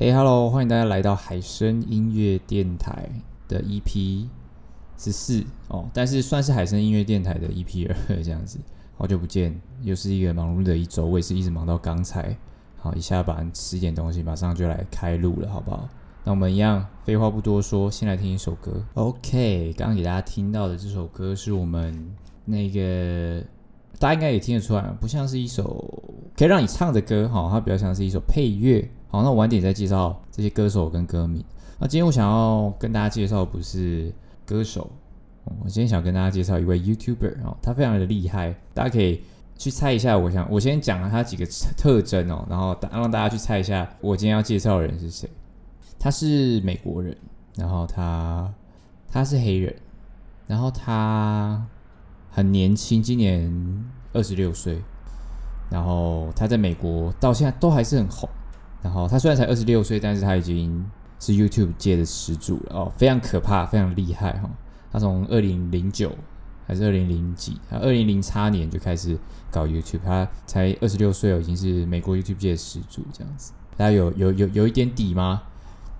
嘿哈喽，欢迎大家来到海声音乐电台的 EP 十四哦，但是算是海声音乐电台的 EP 二这样子。好久不见，又是一个忙碌的一周，我也是一直忙到刚才。好，一下班吃点东西，马上就来开录了，好不好？那我们一样，废话不多说，先来听一首歌。OK，刚刚给大家听到的这首歌是我们那个大家应该也听得出来，不像是一首可以让你唱的歌，哈，它比较像是一首配乐。好，那晚点再介绍这些歌手跟歌名。那今天我想要跟大家介绍不是歌手，我今天想跟大家介绍一位 YouTuber 哦，他非常的厉害，大家可以去猜一下。我想我先讲了他几个特征哦，然后让大家去猜一下我今天要介绍的人是谁。他是美国人，然后他他是黑人，然后他很年轻，今年二十六岁，然后他在美国到现在都还是很红。然后他虽然才二十六岁，但是他已经是 YouTube 界的始祖了哦，非常可怕，非常厉害哈、哦。他从二零零九还是二零零几，他二零零差年就开始搞 YouTube，他才二十六岁哦，已经是美国 YouTube 界的始祖这样子。大家有有有有一点底吗？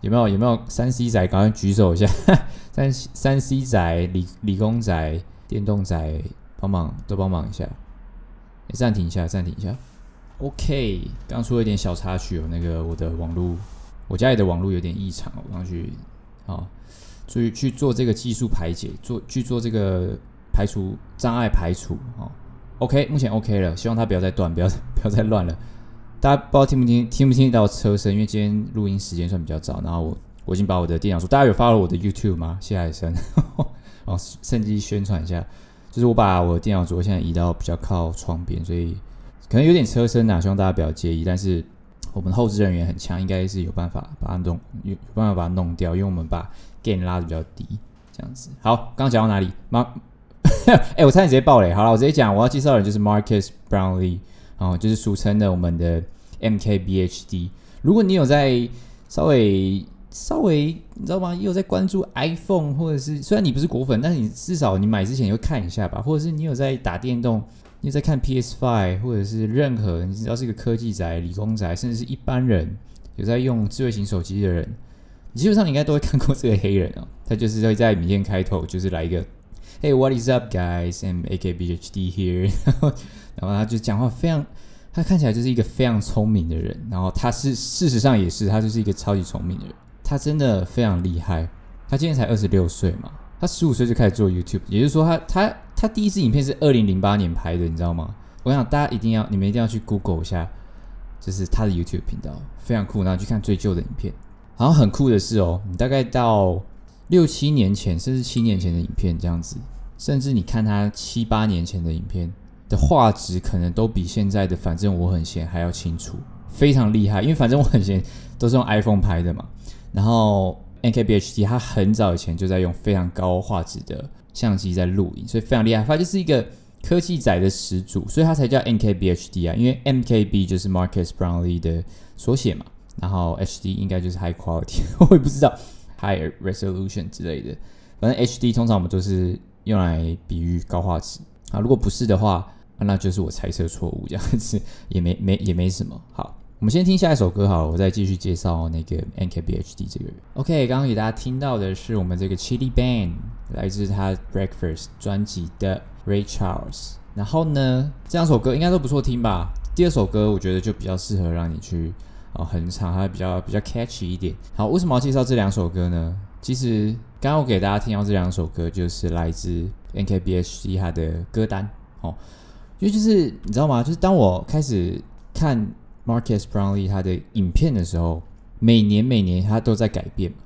有没有有没有三 C 仔？赶快举手一下。三三 C 仔、理理工仔、电动仔，帮忙都帮忙一下。暂停一下，暂停一下。OK，刚出了一点小插曲哦，那个我的网络，我家里的网络有点异常，我刚去啊，所以去做这个技术排解，做去做这个排除障碍排除哦。OK，目前 OK 了，希望它不要再断，不要不要再乱了。大家不知道听不听听不听到车声，因为今天录音时间算比较早，然后我我已经把我的电脑说，大家有发了我的 YouTube 吗？谢海生，哦，趁机宣传一下，就是我把我的电脑桌现在移到比较靠窗边，所以。可能有点车身呐，希望大家不要介意。但是我们后置人员很强，应该是有办法把它弄，有有办法把它弄掉，因为我们把 gain 拉得比较低，这样子。好，刚刚讲到哪里？马，哎、我差点直接爆雷。好了，我直接讲，我要介绍的人就是 Marcus Brownlee，哦，就是俗称的我们的 MKBHD。如果你有在稍微稍微，你知道吗？也有在关注 iPhone，或者是虽然你不是果粉，但是你至少你买之前你会看一下吧，或者是你有在打电动。你在看 PS5，或者是任何你只要是一个科技宅、理工宅，甚至是一般人有在用智慧型手机的人，你基本上你应该都会看过这个黑人哦。他就是会在影片开头就是来一个 “Hey, what is up, guys? I'm AKBHD here。”然后，然后他就讲话非常，他看起来就是一个非常聪明的人。然后他是事实上也是，他就是一个超级聪明的人。他真的非常厉害。他今年才二十六岁嘛，他十五岁就开始做 YouTube，也就是说他他。他第一支影片是二零零八年拍的，你知道吗？我想大家一定要，你们一定要去 Google 一下，就是他的 YouTube 频道，非常酷。然后去看最旧的影片，好像很酷的是哦，你大概到六七年前，甚至七年前的影片这样子，甚至你看他七八年前的影片的画质，可能都比现在的反正我很闲还要清楚，非常厉害。因为反正我很闲都是用 iPhone 拍的嘛，然后 NKBHD，他很早以前就在用非常高画质的。相机在录影，所以非常厉害。他就是一个科技仔的始祖，所以他才叫 NKBHD 啊。因为 MKB 就是 Marcus Brownlee 的缩写嘛，然后 HD 应该就是 High Quality，我也不知道 High Resolution 之类的。反正 HD 通常我们都是用来比喻高画质啊。如果不是的话，那就是我猜测错误，这样子也没没也没什么好。我们先听下一首歌好了，我再继续介绍那个 NKBHD 这个人。OK，刚刚给大家听到的是我们这个 Chili Band 来自他 Breakfast 专辑的 Ray Charles。然后呢，这两首歌应该都不错听吧？第二首歌我觉得就比较适合让你去哦哼唱，它比较比较 catchy 一点。好，为什么要介绍这两首歌呢？其实刚刚我给大家听到这两首歌就是来自 NKBHD 他的歌单哦，因为就是你知道吗？就是当我开始看。Marcus Brownlee 他的影片的时候，每年每年他都在改变嘛，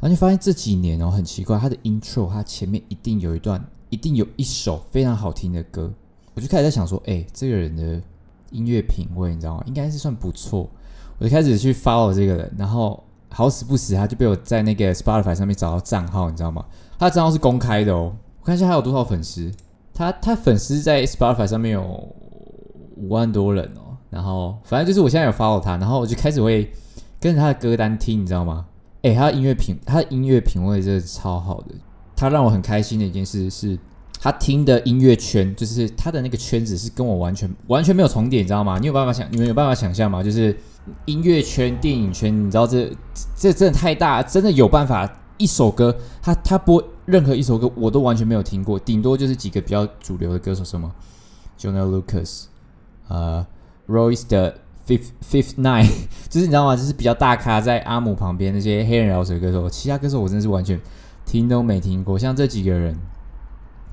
然后就发现这几年哦很奇怪，他的 intro 他前面一定有一段，一定有一首非常好听的歌，我就开始在想说，哎，这个人的音乐品味你知道吗？应该是算不错，我就开始去 follow 这个人，然后好死不死他就被我在那个 Spotify 上面找到账号，你知道吗？他的账号是公开的哦，我看一下他有多少粉丝，他他粉丝在 Spotify 上面有五万多人哦。然后，反正就是我现在有 follow 他，然后我就开始会跟着他的歌单听，你知道吗？诶，他的音乐品，他的音乐品味真的超好的。他让我很开心的一件事是，他听的音乐圈，就是他的那个圈子是跟我完全完全没有重叠，你知道吗？你有办法想，你们有办法想象吗？就是音乐圈、电影圈，你知道这这真的太大，真的有办法一首歌，他他播任何一首歌，我都完全没有听过，顶多就是几个比较主流的歌手，什么 Joyner Lucas，呃，Royce 的 Fifth Fifth Night，就是你知道吗？就是比较大咖，在阿姆旁边那些黑人饶舌歌手，其他歌手我真的是完全听都没听过，像这几个人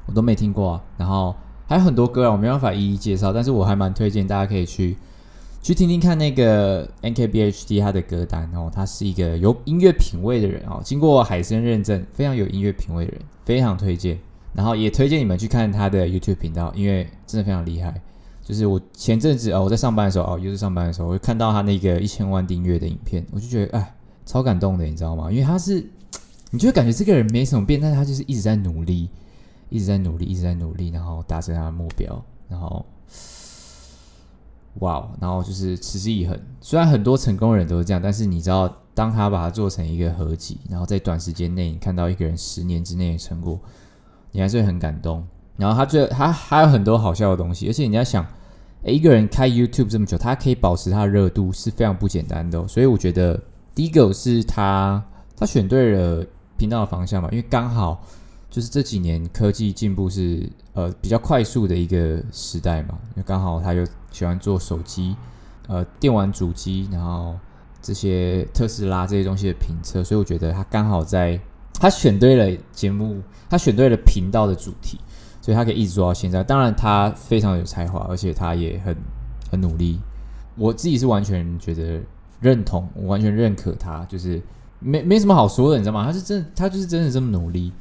我都没听过啊。然后还有很多歌啊，我没办法一一介绍，但是我还蛮推荐大家可以去。去听听看那个 NKBHD 他的歌单哦，他是一个有音乐品味的人哦，经过海参认证，非常有音乐品味的人，非常推荐。然后也推荐你们去看他的 YouTube 频道，因为真的非常厉害。就是我前阵子哦，我在上班的时候哦，又是上班的时候，我就看到他那个一千万订阅的影片，我就觉得哎，超感动的，你知道吗？因为他是，你就会感觉这个人没什么变，但他就是一直在努力，一直在努力，一直在努力，然后达成他的目标，然后。哇然后就是持之以恒。虽然很多成功人都是这样，但是你知道，当他把它做成一个合集，然后在短时间内你看到一个人十年之内的成果，你还是会很感动。然后他最他还有很多好笑的东西，而且你要想，诶，一个人开 YouTube 这么久，他可以保持他的热度是非常不简单的哦。所以我觉得第一个是他他选对了频道的方向嘛，因为刚好。就是这几年科技进步是呃比较快速的一个时代嘛，因为刚好他又喜欢做手机，呃电玩主机，然后这些特斯拉这些东西的评测，所以我觉得他刚好在他选对了节目，他选对了频道的主题，所以他可以一直做到现在。当然他非常有才华，而且他也很很努力，我自己是完全觉得认同，我完全认可他，就是没没什么好说的，你知道吗？他是真，他就是真的这么努力。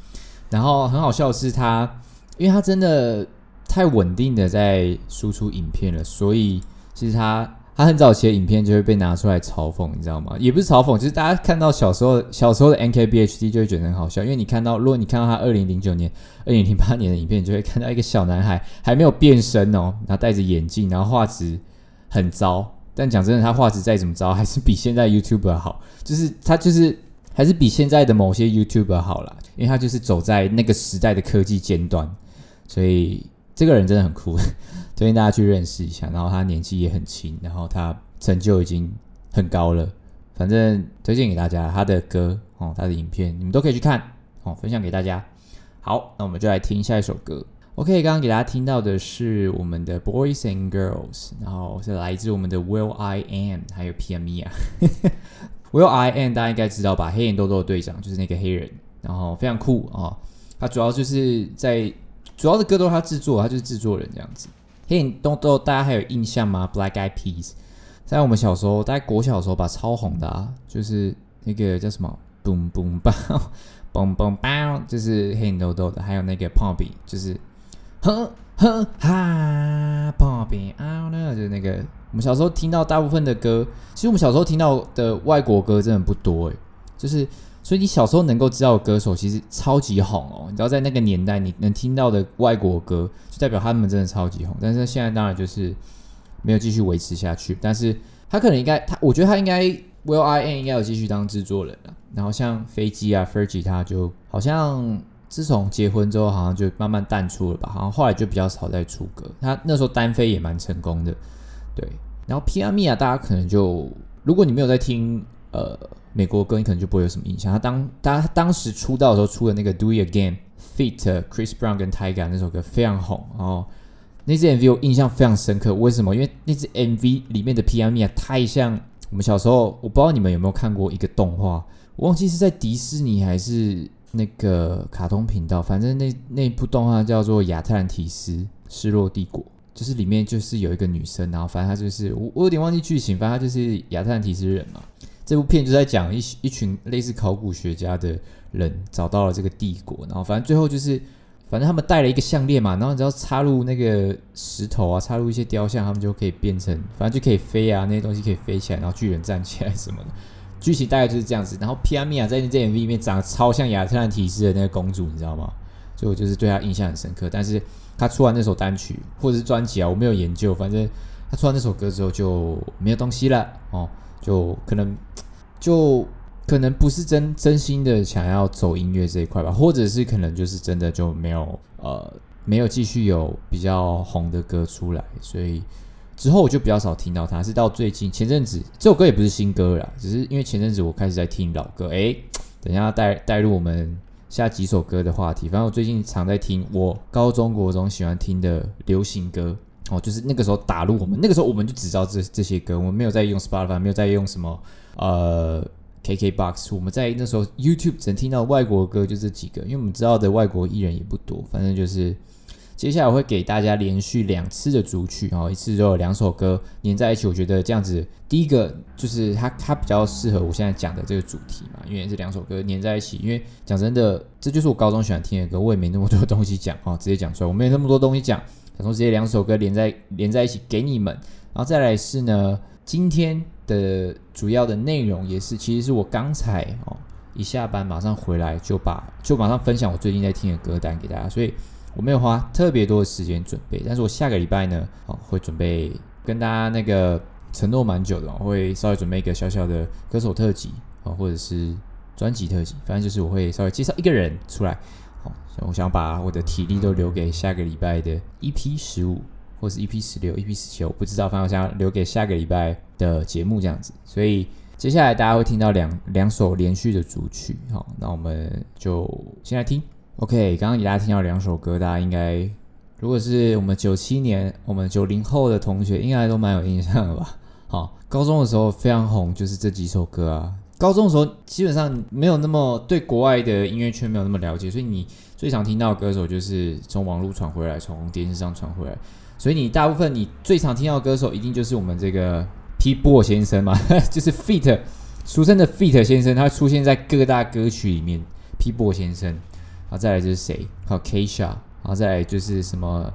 然后很好笑的是他，因为他真的太稳定的在输出影片了，所以其实他他很早期的影片就会被拿出来嘲讽，你知道吗？也不是嘲讽，就是大家看到小时候小时候的 NKBHD 就会觉得很好笑，因为你看到如果你看到他二零零九年、二零零八年的影片，你就会看到一个小男孩还没有变身哦，然后戴着眼镜，然后画质很糟，但讲真的，他画质再怎么糟，还是比现在 YouTuber 好，就是他就是。还是比现在的某些 YouTuber 好啦，因为他就是走在那个时代的科技尖端，所以这个人真的很酷，推荐大家去认识一下。然后他年纪也很轻，然后他成就已经很高了。反正推荐给大家他的歌哦，他的影片你们都可以去看哦，分享给大家。好，那我们就来听下一首歌。OK，刚刚给大家听到的是我们的 Boys and Girls，然后是来自我们的 will.i.am 还有 Pamia。will.i.am 大家应该知道吧？黑眼豆豆的队长就是那个黑人，然后非常酷啊、哦。他主要就是在主要的歌都是他制作，他就是制作人这样子。黑眼豆豆大家还有印象吗？Black Eyed Peas，在我们小时候，大概国小的时候吧，超红的啊，就是那个叫什么，Boom Boom bap boom Boom Boom，就是黑眼豆豆的，还有那个 Pumpy，就是哼哼哈 Pumpy out 呢，就是那个。我们小时候听到大部分的歌，其实我们小时候听到的外国歌真的不多诶，就是所以你小时候能够知道的歌手其实超级红哦。你知道在那个年代你能听到的外国歌，就代表他们真的超级红。但是现在当然就是没有继续维持下去。但是他可能应该，他我觉得他应该 will.i.am 应该有继续当制作人了。然后像飞机啊，Fergie 他就好像自从结婚之后，好像就慢慢淡出了吧。好像后来就比较少再出歌。他那时候单飞也蛮成功的。对，然后 Pia Mia 大家可能就，如果你没有在听呃美国歌，你可能就不会有什么印象。他当他当时出道的时候出的那个 Do It Again feat. Chris Brown 跟 Tyga 那首歌非常红，然后那支 MV 我印象非常深刻。为什么？因为那支 MV 里面的 P M E 啊太像我们小时候，我不知道你们有没有看过一个动画，我忘记是在迪士尼还是那个卡通频道，反正那那部动画叫做《亚特兰提斯：失落帝国》。就是里面就是有一个女生，然后反正她就是我我有点忘记剧情，反正她就是亚特兰提斯人嘛。这部片就在讲一一群类似考古学家的人找到了这个帝国，然后反正最后就是反正他们带了一个项链嘛，然后只要插入那个石头啊，插入一些雕像，他们就可以变成反正就可以飞啊，那些东西可以飞起来，然后巨人站起来什么的。剧情大概就是这样子。然后 Pia Mia 在那这 MV 里面长得超像亚特兰提斯的那个公主，你知道吗？所以我就是对她印象很深刻，但是。他出完那首单曲或者是专辑啊，我没有研究，反正他出完那首歌之后就没有东西了哦，就可能就可能不是真真心的想要走音乐这一块吧，或者是可能就是真的就没有呃没有继续有比较红的歌出来，所以之后我就比较少听到他，是到最近前阵子这首歌也不是新歌啦，只是因为前阵子我开始在听老歌。哎，等一下带带入我们下几首歌的话题。反正我最近常在听我高中国中喜欢听的流行歌哦，就是那个时候打入我们那个时候我们就只知道这这些歌，我们没有在用 Spotify，没有在用什么呃 KKBox，我们在那时候 YouTube 只能听到外国歌就这几个，因为我们知道的外国艺人也不多，反正就是。接下来我会给大家连续两次的组曲，然后一次就有两首歌连在一起。我觉得这样子，第一个就是它它比较适合我现在讲的这个主题嘛，因为这两首歌连在一起。因为讲真的，这就是我高中喜欢听的歌，我也没那么多东西讲啊，直接讲出来，我没有那么多东西讲，想说直接两首歌连在连在一起给你们。然后再来是呢，今天的主要的内容也是，其实是我刚才哦一下班马上回来就把就马上分享我最近在听的歌单给大家，所以。我没有花特别多的时间准备，但是我下个礼拜呢，哦，会准备跟大家那个承诺蛮久的，我会稍微准备一个小小的歌手特辑啊，或者是专辑特辑，反正就是我会稍微介绍一个人出来，好，我想把我的体力都留给下个礼拜的 EP 十五，或是 EP 十六、EP 十七，我不知道，反正我想留给下个礼拜的节目这样子，所以接下来大家会听到两两首连续的主曲，好，那我们就先来听。OK，刚刚给大家听到两首歌，大家应该如果是我们九七年、我们九零后的同学，应该都蛮有印象的吧？好，高中的时候非常红，就是这几首歌啊。高中的时候基本上没有那么对国外的音乐圈没有那么了解，所以你最常听到的歌手就是从网络传回来，从电视上传回来。所以你大部分你最常听到的歌手一定就是我们这个 Pitbull 先生嘛，就是 Feat 俗称的 Feat 先生，他出现在各大歌曲里面。Pitbull 先生。然后再来就是谁？还有 Kesha，然后再来就是什么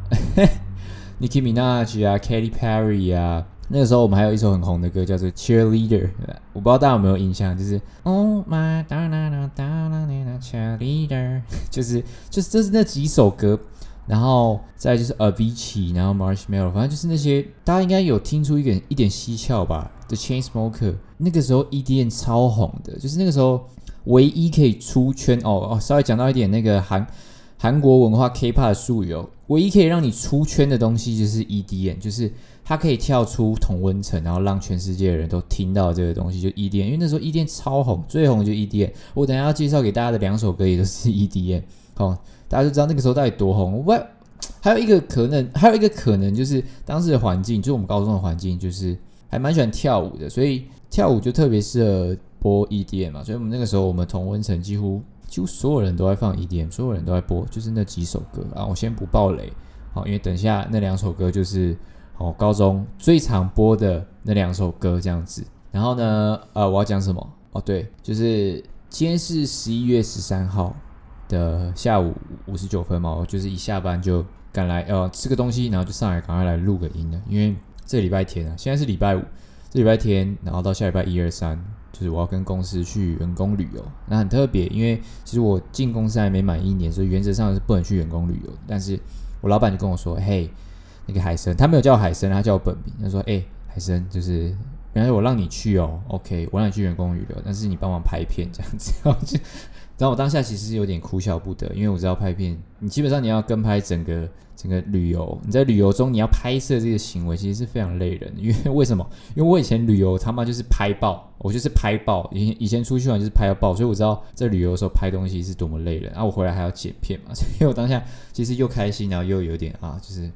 Nicki Minaj 啊，Katy Perry 啊。那个时候我们还有一首很红的歌叫做 Cheerleader，我不知道大家有没有印象，就是 Oh my darling darling cheerleader，就是就是就是那几首歌。然后再就是 Avicii，然后 Marshmello，反正就是那些大家应该有听出一点一点蹊跷吧？The Chainsmoker 那个时候 EDM 超红的，就是那个时候。唯一可以出圈哦哦，稍微讲到一点那个韩韩国文化 K-pop 的术语哦，唯一可以让你出圈的东西就是 EDM，就是它可以跳出同温层，然后让全世界的人都听到这个东西，就 EDM。因为那时候 EDM 超红，最红就 EDM。我等下要介绍给大家的两首歌也都是 EDM，哦，大家就知道那个时候到底多红。我还有一个可能，还有一个可能就是当时的环境，就是我们高中的环境，就是还蛮喜欢跳舞的，所以跳舞就特别适合。播 EDM 嘛，所以我们那个时候，我们同温层几乎几乎所有人都在放 EDM，所有人都在播，就是那几首歌啊。我先不爆雷，好，因为等下那两首歌就是哦，高中最常播的那两首歌这样子。然后呢，呃，我要讲什么？哦，对，就是今天是十一月十三号的下午五十九分嘛，我就是一下班就赶来，呃，吃个东西，然后就上来赶快来录个音了。因为这礼拜天啊，现在是礼拜五，这礼拜天，然后到下礼拜一二三。就是我要跟公司去员工旅游，那很特别，因为其实我进公司还没满一年，所以原则上是不能去员工旅游。但是我老板就跟我说：“嘿，那个海生，他没有叫我海生，他叫我本名。他说：‘哎，海生，就是原来我让你去哦，OK，我让你去员工旅游，但是你帮忙拍片这样子。’然后就，然后我当下其实有点哭笑不得，因为我知道拍片，你基本上你要跟拍整个。”整个旅游，你在旅游中你要拍摄这个行为，其实是非常累人的。因为为什么？因为我以前旅游他妈就是拍爆，我就是拍爆。以前以前出去玩就是拍爆，所以我知道在旅游的时候拍东西是多么累人。然后我回来还要剪片嘛，所以我当下其实又开心，然后又有点啊，就是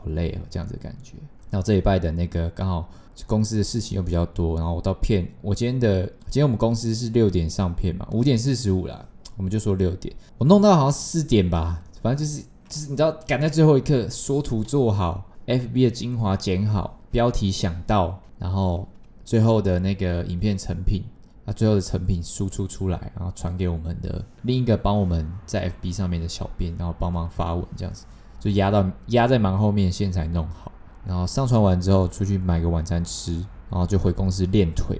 好累哦，这样子的感觉。然后这礼拜的那个刚好公司的事情又比较多，然后我到片，我今天的今天我们公司是六点上片嘛，五点四十五啦，我们就说六点，我弄到好像四点吧，反正就是。就是你知道赶在最后一刻，缩图做好，FB 的精华剪好，标题想到，然后最后的那个影片成品，啊，最后的成品输出出来，然后传给我们的另一个帮我们在 FB 上面的小编，然后帮忙发文，这样子就压到压在忙后面，线才弄好，然后上传完之后出去买个晚餐吃，然后就回公司练腿，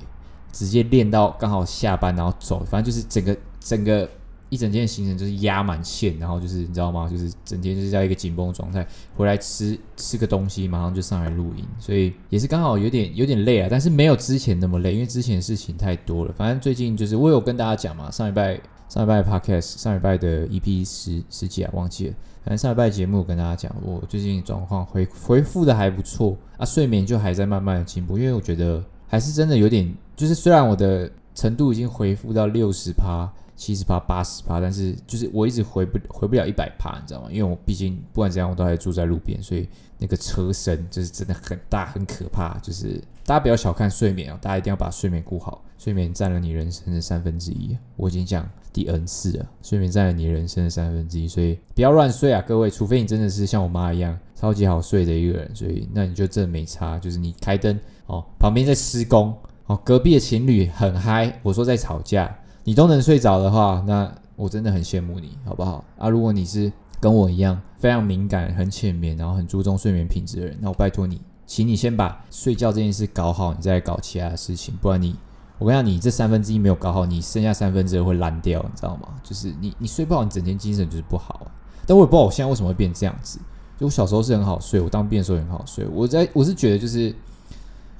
直接练到刚好下班，然后走，反正就是整个整个。一整天的行程就是压满线，然后就是你知道吗？就是整天就是在一个紧绷状态，回来吃吃个东西，马上就上来录音，所以也是刚好有点有点累啊，但是没有之前那么累，因为之前事情太多了。反正最近就是我有跟大家讲嘛，上礼拜上礼拜的 podcast，上礼拜的 EP 十十几啊，忘记了。反正上礼拜节目跟大家讲，我最近状况恢恢复的还不错啊，睡眠就还在慢慢的进步，因为我觉得还是真的有点，就是虽然我的程度已经恢复到六十趴。七十趴、八十趴，但是就是我一直回不回不了一百趴，你知道吗？因为我毕竟不管怎样，我都还住在路边，所以那个车声就是真的很大、很可怕。就是大家不要小看睡眠哦，大家一定要把睡眠顾好。睡眠占了你人生的三分之一，我已经讲第 N 次啊。睡眠占了你人生的三分之一，所以不要乱睡啊，各位。除非你真的是像我妈一样超级好睡的一个人，所以那你就真的没差。就是你开灯哦，旁边在施工哦，隔壁的情侣很嗨，我说在吵架。你都能睡着的话，那我真的很羡慕你，好不好？啊，如果你是跟我一样非常敏感、很浅眠，然后很注重睡眠品质的人，那我拜托你，请你先把睡觉这件事搞好，你再搞其他的事情。不然你，我跟你讲，你这三分之一没有搞好，你剩下三分之二会烂掉，你知道吗？就是你，你睡不好，你整天精神就是不好。但我也不知道我现在为什么会变这样子。就我小时候是很好睡，我当兵的时候也很好睡。我在我是觉得就是。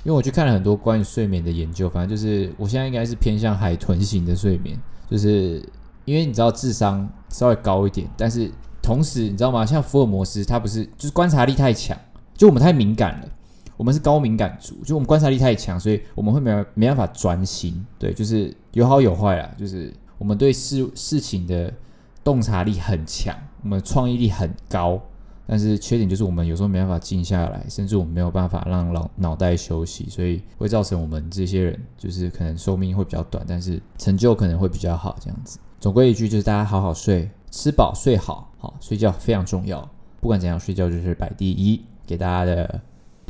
因为我去看了很多关于睡眠的研究，反正就是我现在应该是偏向海豚型的睡眠，就是因为你知道智商稍微高一点，但是同时你知道吗？像福尔摩斯他不是就是观察力太强，就我们太敏感了，我们是高敏感族，就我们观察力太强，所以我们会没没办法专心，对，就是有好有坏啦，就是我们对事事情的洞察力很强，我们创意力很高。但是缺点就是我们有时候没办法静下来，甚至我们没有办法让脑脑袋休息，所以会造成我们这些人就是可能寿命会比较短，但是成就可能会比较好这样子。总归一句就是大家好好睡，吃饱睡好，好睡觉非常重要。不管怎样，睡觉就是摆第一，给大家的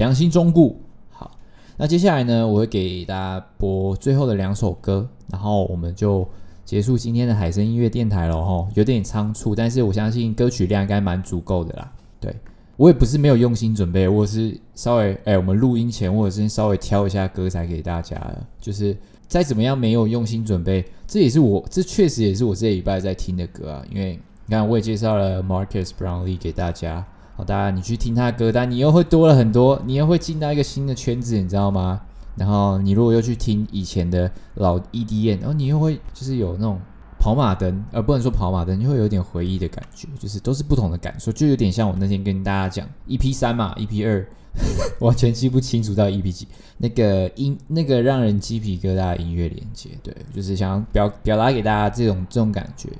良心忠固。好，那接下来呢，我会给大家播最后的两首歌，然后我们就。结束今天的海声音乐电台了齁，有点仓促，但是我相信歌曲量应该蛮足够的啦。对，我也不是没有用心准备，我是稍微哎、我们录音前我是稍微挑一下歌才给大家的。就是再怎么样没有用心准备，这也是我这确实也是我这礼拜在听的歌啊。因为你看我也介绍了 Marcus Brownlee 给大家，好，大家你去听他的歌单，你又会多了很多，你又会进到一个新的圈子，你知道吗？然后你如果又去听以前的老 EDM，然后你又会就是有那种跑马灯，而不能说跑马灯，你会有点回忆的感觉，就是都是不同的感受，就有点像我那天跟大家讲 EP 三嘛，EP 二 完全记不清楚到 EP 几，那个音那个让人鸡皮疙瘩的音乐连接，对，就是想表表达给大家这种这种感觉，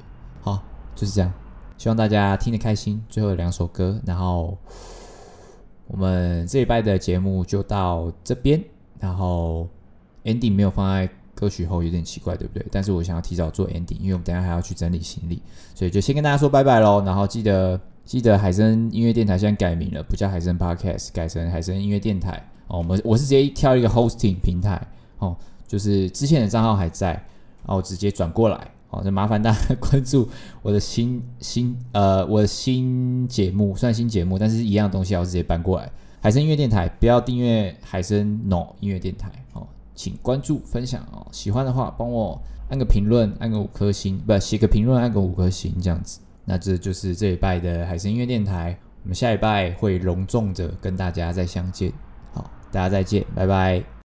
好，就是这样，希望大家听得开心。最后两首歌，然后我们这一拜的节目就到这边。然后 ending 没有放在歌曲后，有点奇怪，对不对？但是我想要提早做 ending，因为我们等下还要去整理行李，所以就先跟大家说拜拜喽。然后记得记得海声音乐电台现在改名了，不叫海声 Podcast，改成海声音乐电台哦。我们我是直接挑一个 hosting 平台哦，就是之前的账号还在，然后直接转过来好。就麻烦大家 关注我的新新呃我的新节目，算新节目，但是一样东西要直接搬过来。海声音乐电台，不要订阅海声 No 音乐电台哦，请关注分享哦。喜欢的话，帮我按个评论，按个五颗星，不写个评论，按个五颗星这样子。那这就是这礼拜的海声音乐电台，我们下礼拜会隆重的跟大家再相见。好，大家再见，拜拜。